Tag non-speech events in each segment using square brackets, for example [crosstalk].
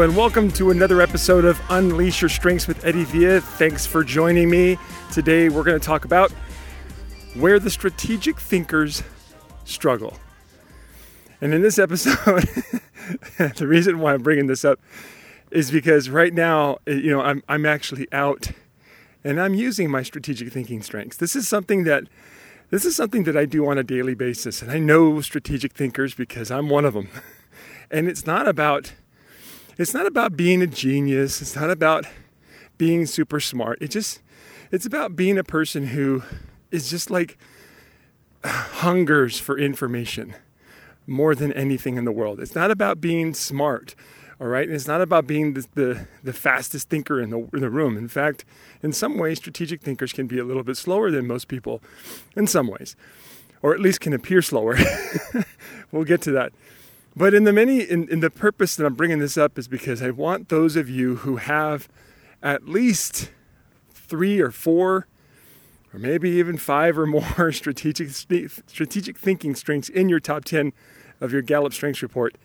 And welcome to another episode of Unleash Your Strengths with Eddie Villa. Thanks for joining me. Today, we're going to talk about where the strategic thinkers struggle. And in this episode, [laughs] the reason why I'm bringing this up is because right now, you know, I'm, I'm actually out and I'm using my strategic thinking strengths. This is something that this is something that I do on a daily basis, and I know strategic thinkers because I'm one of them. [laughs] And it's not about it's not about being a genius. It's not about being super smart. It just it's about being a person who is just like hungers for information more than anything in the world. It's not about being smart, all right? And it's not about being the, the, the, fastest thinker in the, in the room. In fact, in some ways, strategic thinkers can be a little bit slower than most people, in some ways, or at least can appear slower. [laughs] we'll get to that. But in the many, in, in the purpose that I'm bringing this up is because I want those of you who have at least three or four, or maybe even five or more [laughs] strategic strategic thinking strengths in your top ten of your Gallup Strengths Report.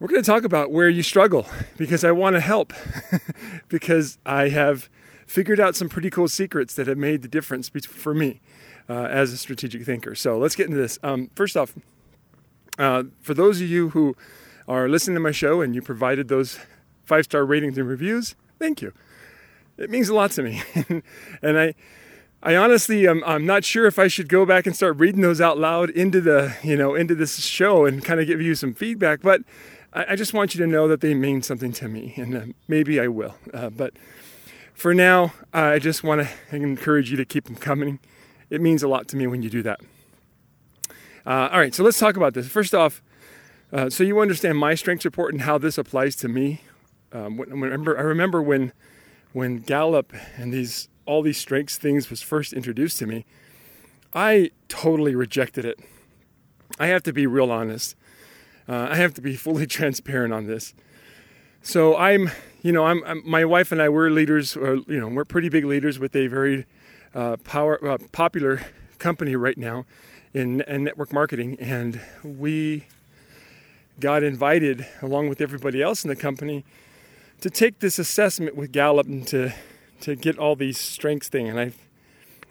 We're going to talk about where you struggle because I want to help [laughs] because I have figured out some pretty cool secrets that have made the difference for me uh, as a strategic thinker. So let's get into this. Um, first off, uh, for those of you who are listening to my show and you provided those five star ratings and reviews, thank you. It means a lot to me. [laughs] and I, I honestly am I'm not sure if I should go back and start reading those out loud into the you know into this show and kind of give you some feedback, but I, I just want you to know that they mean something to me, and uh, maybe I will. Uh, but for now, I just want to encourage you to keep them coming. It means a lot to me when you do that. Uh, all right, so let's talk about this. First off, uh, so you understand my strengths report and how this applies to me. Um, when, remember, I remember when when Gallup and these all these strengths things was first introduced to me, I totally rejected it. I have to be real honest. Uh, I have to be [laughs] fully transparent on this. So I'm, you know, I'm, I'm, my wife and I we're leaders, or you know, we're pretty big leaders with a very uh, power uh, popular [laughs] company right now, in, in network marketing, and we got invited along with everybody else in the company to take this assessment with Gallup and to to get all these strengths thing. And I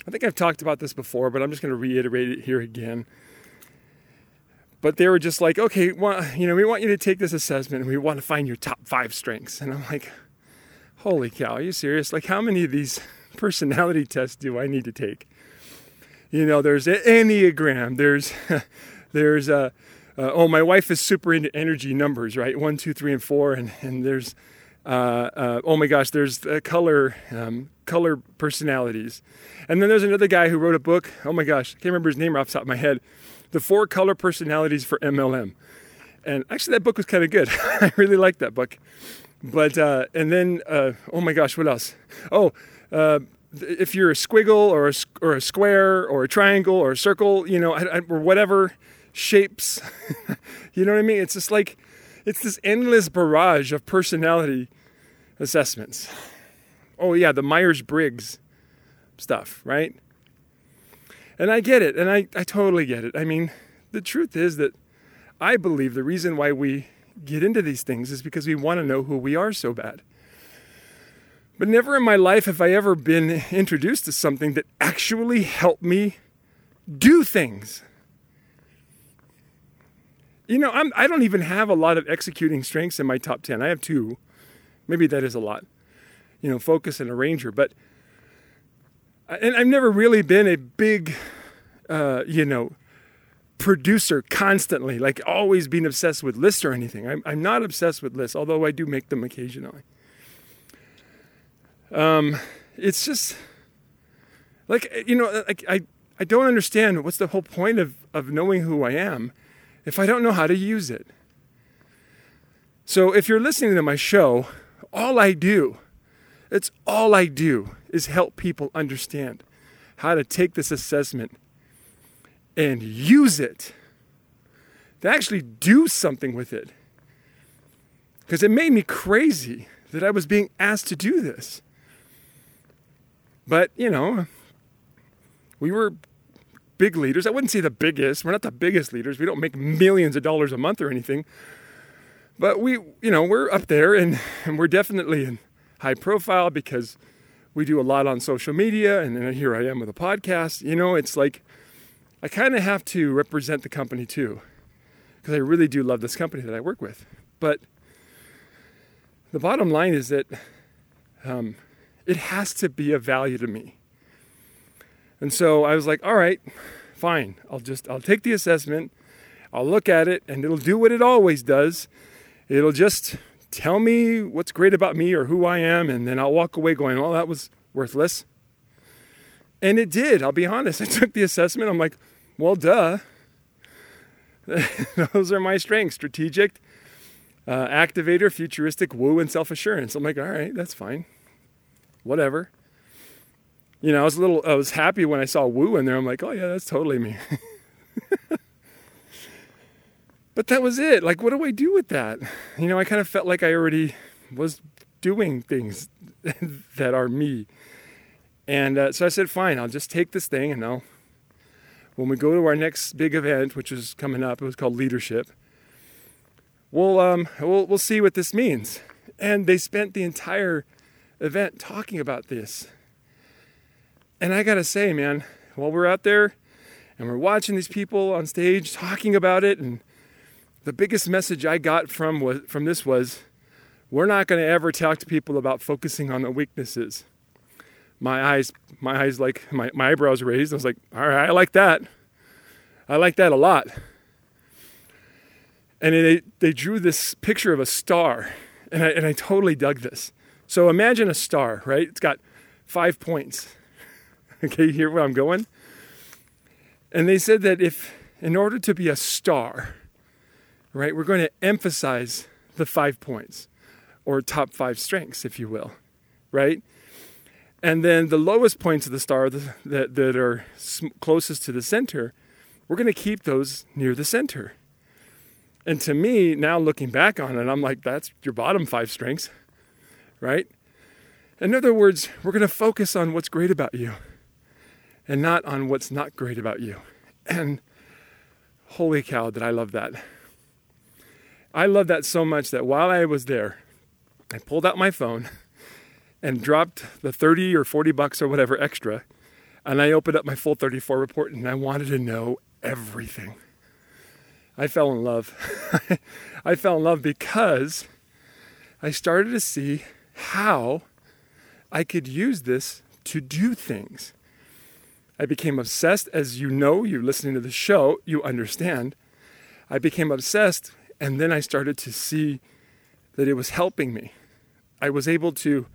I think I've talked about this before, but I'm just going to reiterate it here again. But they were just like, okay, well, you know, we want you to take this assessment and we want to find your top five strengths. And I'm like, holy cow, are you serious? Like, how many of these [laughs] personality tests do I need to take? You know, there's Enneagram, there's, [laughs] there's, uh, uh, oh, my wife is super into energy numbers, right? One, two, three, and four. And, and there's, uh, uh, oh my gosh, there's color, um, color personalities. And then there's another guy who wrote a book. Oh my gosh, I can't remember his name off the top of my head. The Four Color Personalities for MLM. And actually, that book was kind of good. [laughs] I really liked that book. But, uh, and then, uh, oh my gosh, what else? Oh, if you're a squiggle or a, or a square or a triangle or a circle, you know, or whatever shapes, [laughs] you know what I mean? It's just like, it's this endless barrage of personality assessments. Oh, yeah, the Myers Briggs stuff, right? And I get it, and I, I totally get it. I mean, the truth is that I believe the reason why we get into these things is because we want to know who we are so bad. But never in my life have I ever been introduced to something that actually helped me do things. You know, I'm, I don't even have a lot of executing strengths in my top 10. I have two. Maybe that is a lot. You know, focus and arranger. But, and I've never really been a big, uh, you know, producer constantly, like always being obsessed with lists or anything. I'm, I'm not obsessed with lists, although I do make them occasionally. Um, it's just like you know, like I I don't understand what's the whole point of of knowing who I am if I don't know how to use it. So if you're listening to my show, all I do, it's all I do is help people understand how to take this assessment and use it to actually do something with it. Because it made me crazy that I was being asked to do this. But, you know, we were big leaders. I wouldn't say the biggest. We're not the biggest leaders. We don't make millions of dollars a month or anything. But we, you know, we're up there and, and we're definitely in high profile because we do a lot on social media and then here I am with a podcast. You know, it's like I kind of have to represent the company too because I really do love this company that I work with. But the bottom line is that um, it has to be of value to me. And so I was like, all right, fine. I'll just I'll take the assessment. I'll look at it and it'll do what it always does. It'll just tell me what's great about me or who I am and then I'll walk away going, "Well, that was worthless." And it did. I'll be honest. [laughs] I took the assessment. I'm like, "Well, duh." [laughs] Those are my strengths: strategic, uh, activator, futuristic, woo, and self-assurance. I'm like, "All right, that's fine. Whatever." you know, I was a little, I was happy when I saw Woo in there. I'm like, oh yeah, that's totally me. [laughs] but that was it. Like, what do I do with that? You know, I kind of felt like I already was doing things [laughs] that are me. And uh, so I said, fine, I'll just take this thing and I'll, when we go to our next big event, which is coming up, it was called Leadership, we'll, um, we'll, we'll see what this means. And they spent the entire event talking about this and I gotta say, man, while we're out there and we're watching these people on stage talking about it, and the biggest message I got from was, from this was, we're not going to ever talk to people about focusing on the weaknesses. My eyes, my eyes, like my, my eyebrows raised. I was like, all right, I like that. I like that a lot. And they, they drew this picture of a star, and I, and I totally dug this. So imagine a star, right? It's got five points [laughs] Okay, you hear where I'm going? And they said that if, in order to be a star, right, we're going to emphasize the five points or top five strengths, if you will, right? And then the lowest points of the star that, that are closest to the center, we're going to keep those near the center. And to me, now looking back on it, I'm like, that's your bottom five strengths, right? In other words, we're going to focus on what's great about you and not on what's not great about you. [clears throat] And holy cow, did I love that. I love that so much that while I was there, I pulled out my phone and dropped the 30 or 40 bucks or whatever extra, and I opened up my full 34 report and I wanted to know everything. I fell in love. [laughs] I fell in love because I started to see how I could use this to do things. I became obsessed, as you know, you're listening to the show, you understand. I became obsessed, and then I started to see that it was helping me. I was able to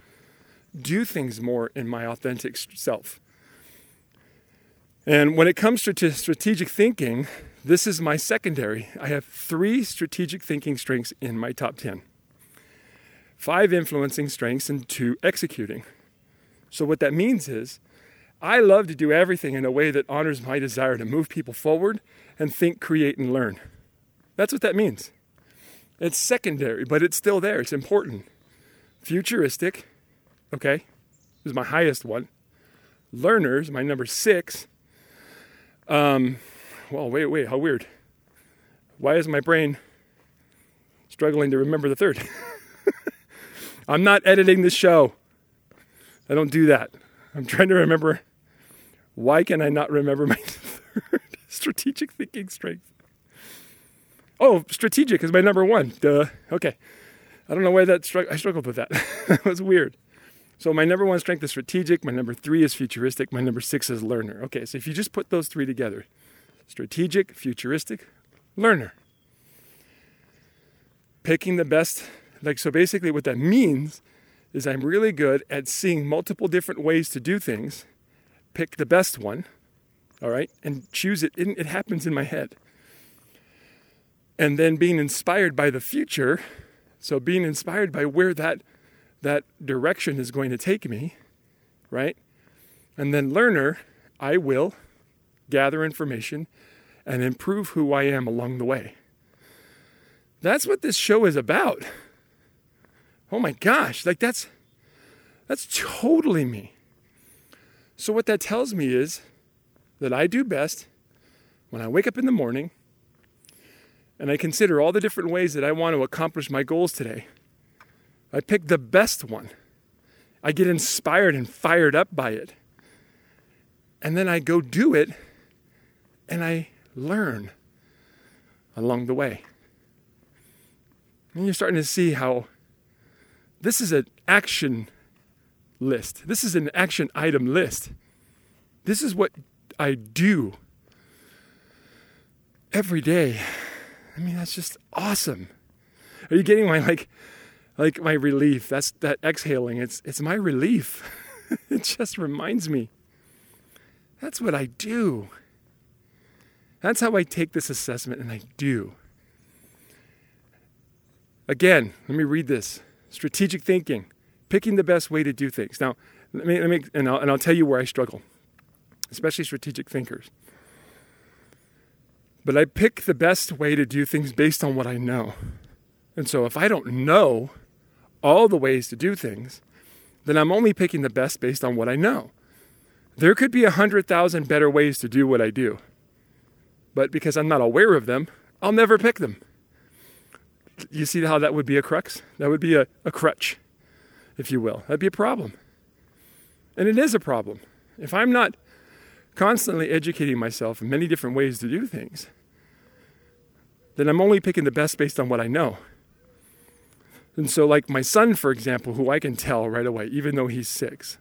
do things more in my authentic self. And when it comes to strategic thinking, this is my secondary. I have three strategic thinking strengths in my top 10 five influencing strengths, and two executing. So, what that means is I love to do everything in a way that honors my desire to move people forward and think, create, and learn. That's what that means. It's secondary, but it's still there. It's important. Futuristic, okay, is my highest one. Learners, my number six. Um, well, wait, wait, how weird. Why is my brain struggling to remember the third? [laughs] I'm not editing the show. I don't do that. I'm trying to remember why can I not remember my [laughs] third strategic thinking strength? Oh, strategic is my number one. Duh. Okay. I don't know why that struck. I struggled with that. [laughs] that was weird. So my number one strength is strategic. My number three is futuristic. My number six is learner. Okay, so if you just put those three together, strategic, futuristic, learner. Picking the best, like so basically what that means is I'm really good at seeing multiple different ways to do things pick the best one, all right, and choose it. It, it happens in my head. And then being inspired by the future, so being inspired by where that that direction is going to take me, right? And then learner, I will gather information and improve who I am along the way. That's what this show is about. Oh my gosh, like that's that's totally me. So, what that tells me is that I do best when I wake up in the morning and I consider all the different ways that I want to accomplish my goals today, I pick the best one. I get inspired and fired up by it. And then I go do it and I learn along the way. And you're starting to see how this is an action list. This is an action item list. This is what I do every day. I mean, that's just awesome. Are you getting my like like my relief? That's that exhaling. It's it's my relief. [laughs] it just reminds me. That's what I do. That's how I take this assessment and I do. Again, let me read this. Strategic thinking, picking the best way to do things. Now, let me, let me and, I'll, and I'll tell you where I struggle, especially strategic thinkers. But I pick the best way to do things based on what I know. And so if I don't know all the ways to do things, then I'm only picking the best based on what I know. There could be a hundred thousand better ways to do what I do. But because I'm not aware of them, I'll never pick them. You see how that would be a crux? That would be a, a crutch, if you will. That'd be a problem. And it is a problem. If I'm not constantly educating myself in many different ways to do things, then I'm only picking the best based on what I know. And so, like my son, for example, who I can tell right away, even though he's six,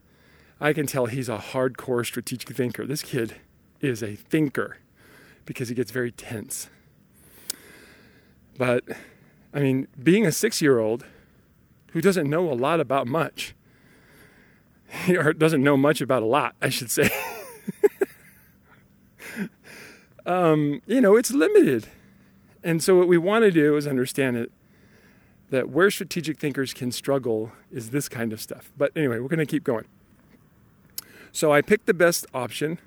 I can tell he's a hardcore strategic thinker. This kid is a thinker because he gets very tense. But, I mean, being a six year old who doesn't know a lot about much, [laughs] or doesn't know much about a lot, I should say, [laughs] um, you know, it's limited. And so, what we want to do is understand it that where strategic thinkers can struggle is this kind of stuff. But anyway, we're going to keep going. So, I pick the best option.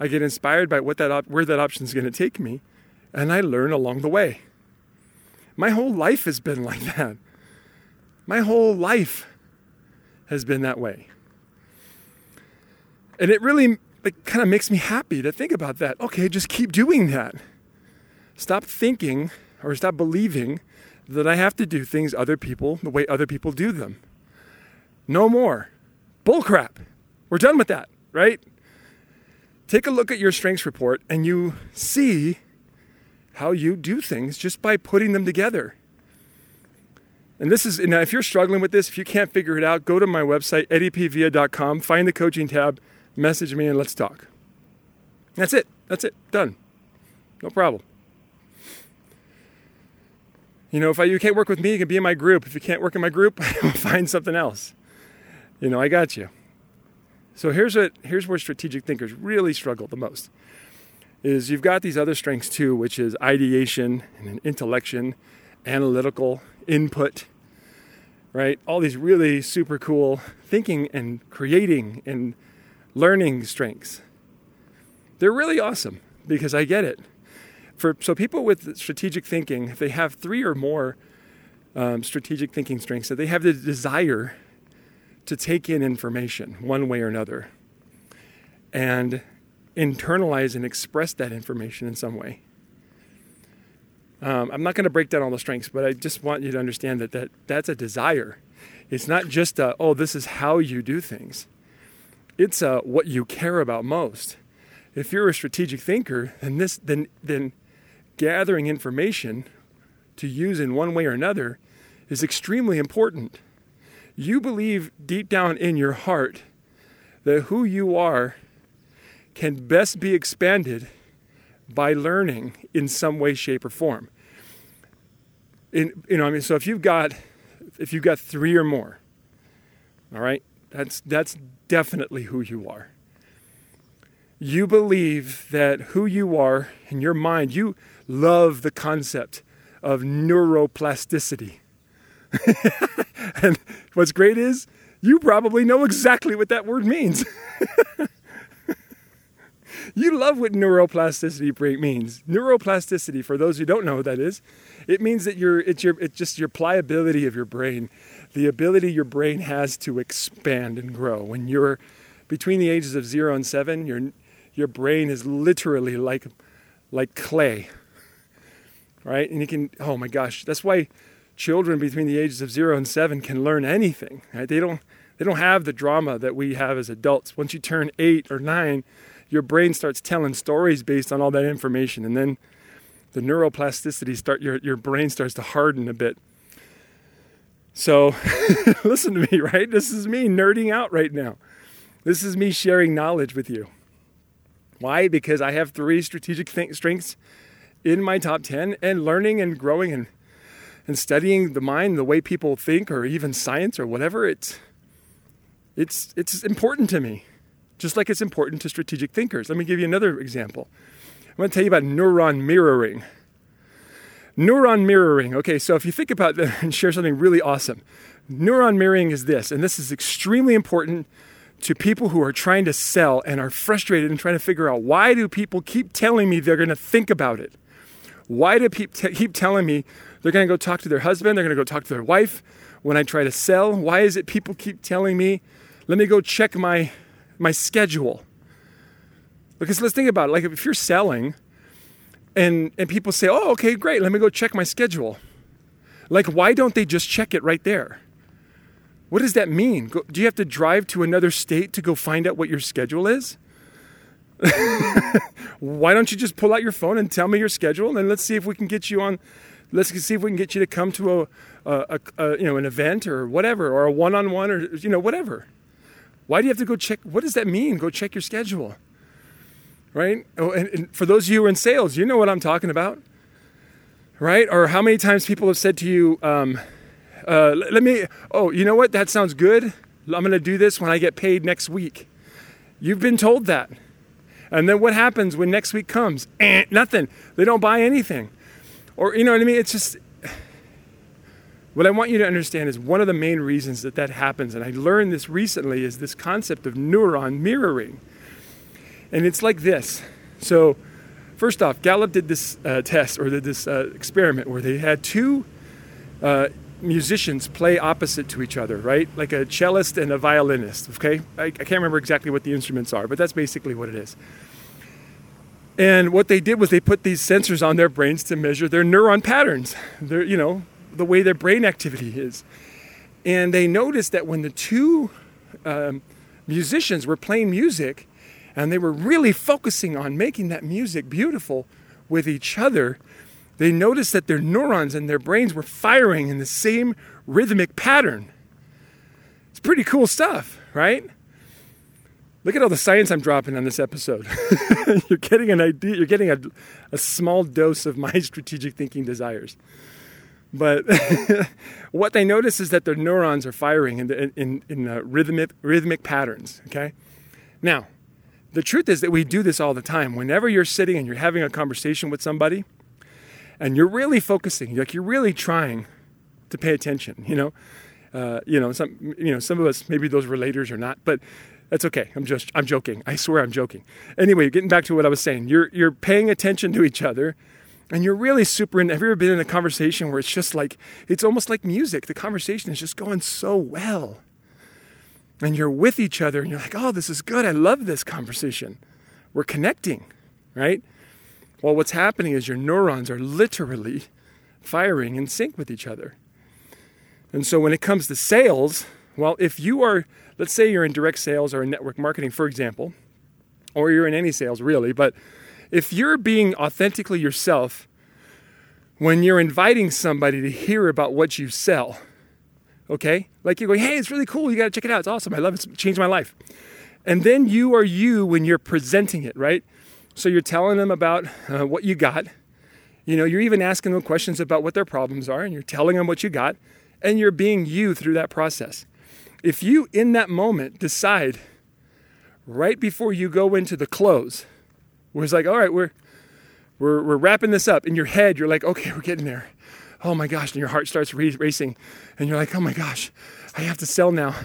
I get inspired by what that op- where that option is going to take me, and I learn along the way. My whole life has been like that. My whole life has been that way. And it really it kind of makes me happy to think about that. Okay, just keep doing that. Stop thinking or stop believing that I have to do things other people the way other people do them. No more. Bullcrap. We're done with that, right? Take a look at your strengths report and you see how you do things just by putting them together. And this is, now if you're struggling with this, if you can't figure it out, go to my website, eddiepvia.com, find the coaching tab, message me, and let's talk. That's it. That's it. Done. No problem. You know, if I, you can't work with me, you can be in my group. If you can't work in my group, [laughs] find something else. You know, I got you. So here's what here's where strategic thinkers really struggle the most. Is you've got these other strengths too, which is ideation and intellection, analytical input, right? All these really super cool thinking and creating and learning strengths. They're really awesome because I get it for so people with strategic thinking, if they have three or more um, strategic thinking strengths, that they have the desire to take in information one way or another and internalize and express that information in some way. Um, I'm not going to break down all the strengths, but I just want you to understand that, that that's a desire. It's not just a, oh, this is how you do things. It's a, what you care about most. If you're a strategic thinker, then this then then gathering information to use in one way or another is extremely important. You believe deep down in your heart that who you are can best be expanded by learning in some way, shape, or form. In, you know, I mean, so if you've got if you've got three or more, all right, that's that's definitely who you are. You believe that who you are in your mind, you love the concept of neuroplasticity. [laughs] and what's great is you probably know exactly what that word means. [laughs] you love what neuroplasticity means. Neuroplasticity, for those who don't know what that is, it means that your it's your it's just your pliability of your brain, the ability your brain has to expand and grow. When you're between the ages of zero and seven, your your brain is literally like like clay right? And you can, oh my gosh, that's why children between the ages of zero and seven can learn anything, right? They don't, they don't have the drama that we have as adults. Once you turn eight or nine, your brain starts telling stories based on all that information. And then the neuroplasticity start, your, your brain starts to harden a bit. So [laughs] listen to me, right? This is me nerding out right now. This is me sharing knowledge with you. Why? Because I have three strategic think- strengths in my top 10 and learning and growing and, and studying the mind, the way people think, or even science or whatever, it's, it's, it's important to me, just like it's important to strategic thinkers. Let me give you another example. I'm going to tell you about neuron mirroring. Neuron mirroring. Okay, so if you think about [laughs] that and share something really awesome, neuron mirroring is this, and this is extremely important to people who are trying to sell and are frustrated and trying to figure out why do people keep telling me they're going to think about it? Why do people t- keep telling me they're going to go talk to their husband, they're going to go talk to their wife when I try to sell? Why is it people keep telling me, let me go check my my schedule? Because let's think about it. Like if you're selling and and people say, "Oh, okay, great. Let me go check my schedule." Like why don't they just check it right there? What does that mean? Go, do you have to drive to another state to go find out what your schedule is? [laughs] Why don't you just pull out your phone and tell me your schedule, and let's see if we can get you on. Let's see if we can get you to come to a, a, a you know an event or whatever, or a one-on-one or you know whatever. Why do you have to go check? What does that mean? Go check your schedule, right? Oh, and, and for those of you who are in sales, you know what I'm talking about, right? Or how many times people have said to you. Um, uh, let me, oh, you know what? That sounds good. I'm going to do this when I get paid next week. You've been told that. And then what happens when next week comes? Eh, nothing. They don't buy anything. Or, you know what I mean? It's just, what I want you to understand is one of the main reasons that that happens, and I learned this recently, is this concept of neuron mirroring. And it's like this. So, first off, Gallup did this uh, test or did this uh, experiment where they had two uh, musicians play opposite to each other, right? Like a cellist and a violinist, okay? I, I, can't remember exactly what the instruments are, but that's basically what it is. And what they did was they put these sensors on their brains to measure their neuron patterns, their, you know, the way their brain activity is. And they noticed that when the two um, musicians were playing music and they were really focusing on making that music beautiful with each other, they noticed that their neurons and their brains were firing in the same rhythmic pattern. It's pretty cool stuff, right? Look at all the science I'm dropping on this episode. [laughs] you're getting an idea, you're getting a, a small dose of my [laughs] strategic thinking desires. But [laughs] what they notice is that their neurons are firing in, in, in, rhythmic, rhythmic patterns, okay? Now, the truth is that we do this all the time. Whenever you're sitting and you're having a conversation with somebody, and you're really focusing, like you're really trying to pay attention, you know. Uh, you know, some you know, some of us maybe those relators are not, but that's okay. I'm just I'm joking. I swear I'm joking. Anyway, getting back to what I was saying, you're you're paying attention to each other and you're really super in have you ever been in a conversation where it's just like it's almost like music. The conversation is just going so well. And you're with each other and you're like, oh, this is good. I love this conversation. We're connecting, right? Well, what's happening is your neurons are literally firing in sync with each other. And so when it comes to sales, well, if you are, let's say you're in direct sales or in network marketing, for example, or you're in any sales really, but if you're being authentically yourself when you're inviting somebody to hear about what you sell, okay? Like you're going, hey, it's really cool. You got to check it out. It's awesome. I love it. It's changed my life. And then you are you when you're presenting it, right? So you're telling them about uh, what you got. You know, you're even asking them questions about what their problems are, and you're telling them what you got, and you're being you through that process. If you, in that moment, decide right before you go into the close, where it's like, all right, we're we're we're wrapping this up. In your head, you're like, okay, we're getting there. Oh my gosh, and your heart starts racing, and you're like, oh my gosh, I have to sell now.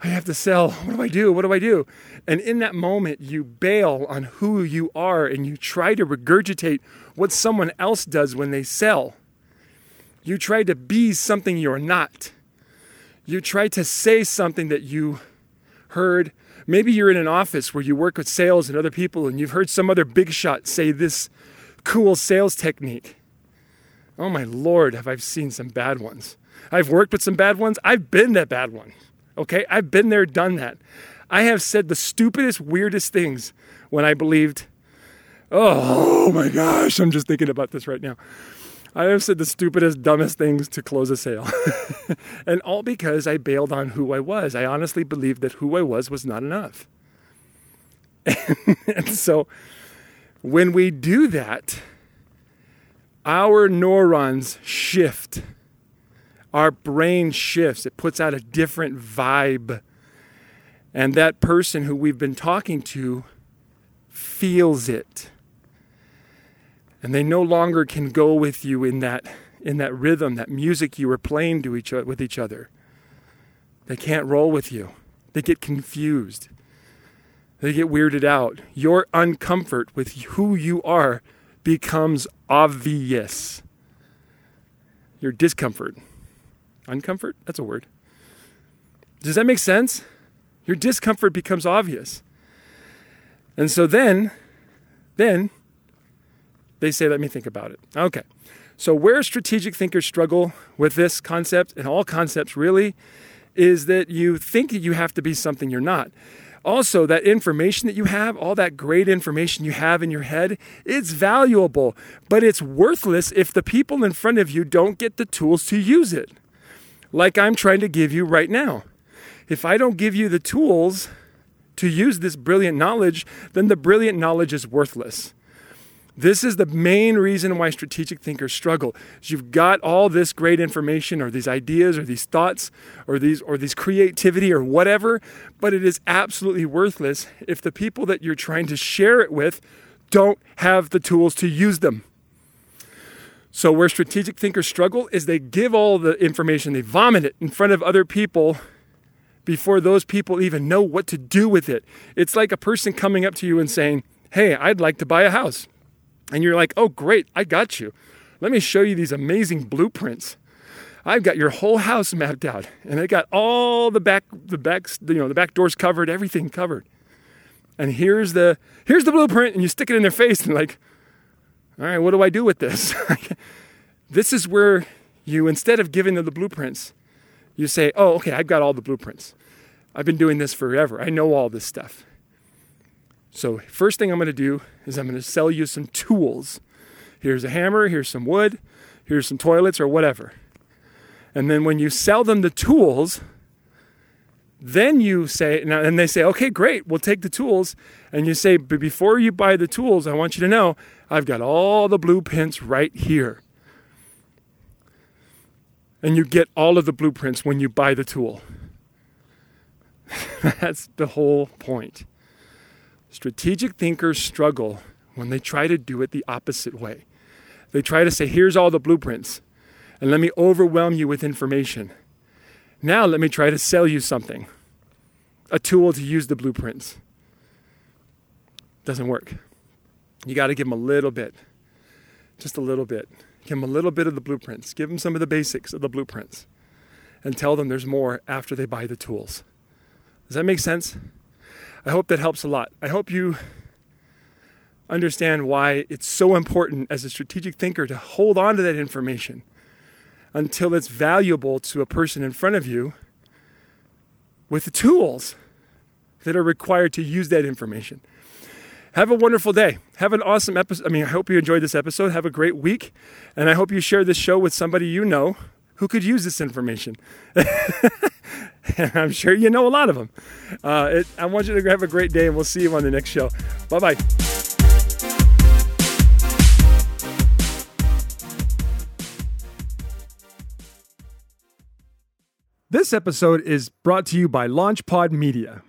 I have to sell. What do I do? What do I do? And in that moment, you bail on who you are and you try to regurgitate what someone else does when they sell. You try to be something you're not. You try to say something that you heard. Maybe you're in an office where you work with sales and other people and you've heard some other big shot say this cool sales technique. Oh my lord, have I seen some bad ones. I've worked with some bad ones. I've been that bad one. Okay? I've been there, done that. I have said the stupidest, weirdest things when I believed, oh, my gosh, I'm just thinking about this right now. I have said the stupidest, dumbest things to close a sale. [laughs] and all because I bailed on who I was. I honestly believed that who I was was not enough. [laughs] and so when we do that, our neurons shift. Our brain shifts. It puts out a different vibe. And that person who we've been talking to feels it and they no longer can go with you in that in that rhythm, that music you were playing to each with each other. They can't roll with you. They get confused. They get weirded out. Your uncomfort with who you are becomes obvious. Your discomfort. Uncomfort? That's a word. Does that make sense? Your discomfort becomes obvious. And so then, then they say, let me think about it. Okay. So, where strategic thinkers struggle with this concept, and all concepts really, is that you think that you have to be something you're not. Also, that information that you have, all that great information you have in your head, it's valuable, but it's worthless if the people in front of you don't get the tools to use it. Like I'm trying to give you right now. If I don't give you the tools to use this brilliant knowledge, then the brilliant knowledge is worthless. This is the main reason why strategic thinkers struggle. You've got all this great information or these ideas or these thoughts or these or these creativity or whatever, but it is absolutely worthless if the people that you're trying to share it with don't have the tools to use them. So where strategic thinkers struggle is they give all the information, they vomit it in front of other people before those people even know what to do with it. It's like a person coming up to you and saying, "Hey, I'd like to buy a house." And you're like, oh, great, I got you. Let me show you these amazing blueprints. I've got your whole house mapped out, and I got all the back, the back, you know, the back doors covered, everything covered. And here's the here's the blueprint, and you stick it in their face, and like, all right, what do I do with this? [laughs] this is where you, instead of giving them the blueprints, you say, oh, okay, I've got all the blueprints. I've been doing this forever. I know all this stuff. So, first thing I'm going to do is I'm going to sell you some tools. Here's a hammer, here's some wood, here's some toilets or whatever. And then when you sell them the tools, then you say, and they say, okay, great, we'll take the tools. And you say, but before you buy the tools, I want you to know I've got all the blueprints right here. And you get all of the blueprints when you buy the tool. [laughs] That's the whole point. Strategic thinkers struggle when they try to do it the opposite way. They try to say, here's all the blueprints, and let me overwhelm you with information. Now let me try to sell you something a tool to use the blueprints. Doesn't work. You got to give them a little bit, just a little bit. Give them a little bit of the blueprints. Give them some of the basics of the blueprints and tell them there's more after they buy the tools. Does that make sense? I hope that helps a lot. I hope you understand why it's so important as a strategic thinker to hold on to that information until it's valuable to a person in front of you with the tools that are required to use that information. Have a wonderful day. Have an awesome episode. I mean, I hope you enjoyed this episode. Have a great week. And I hope you share this show with somebody you know who could use this information. [laughs] I'm sure you know a lot of them. Uh, it, I want you to have a great day, and we'll see you on the next show. Bye bye. This episode is brought to you by LaunchPod Media.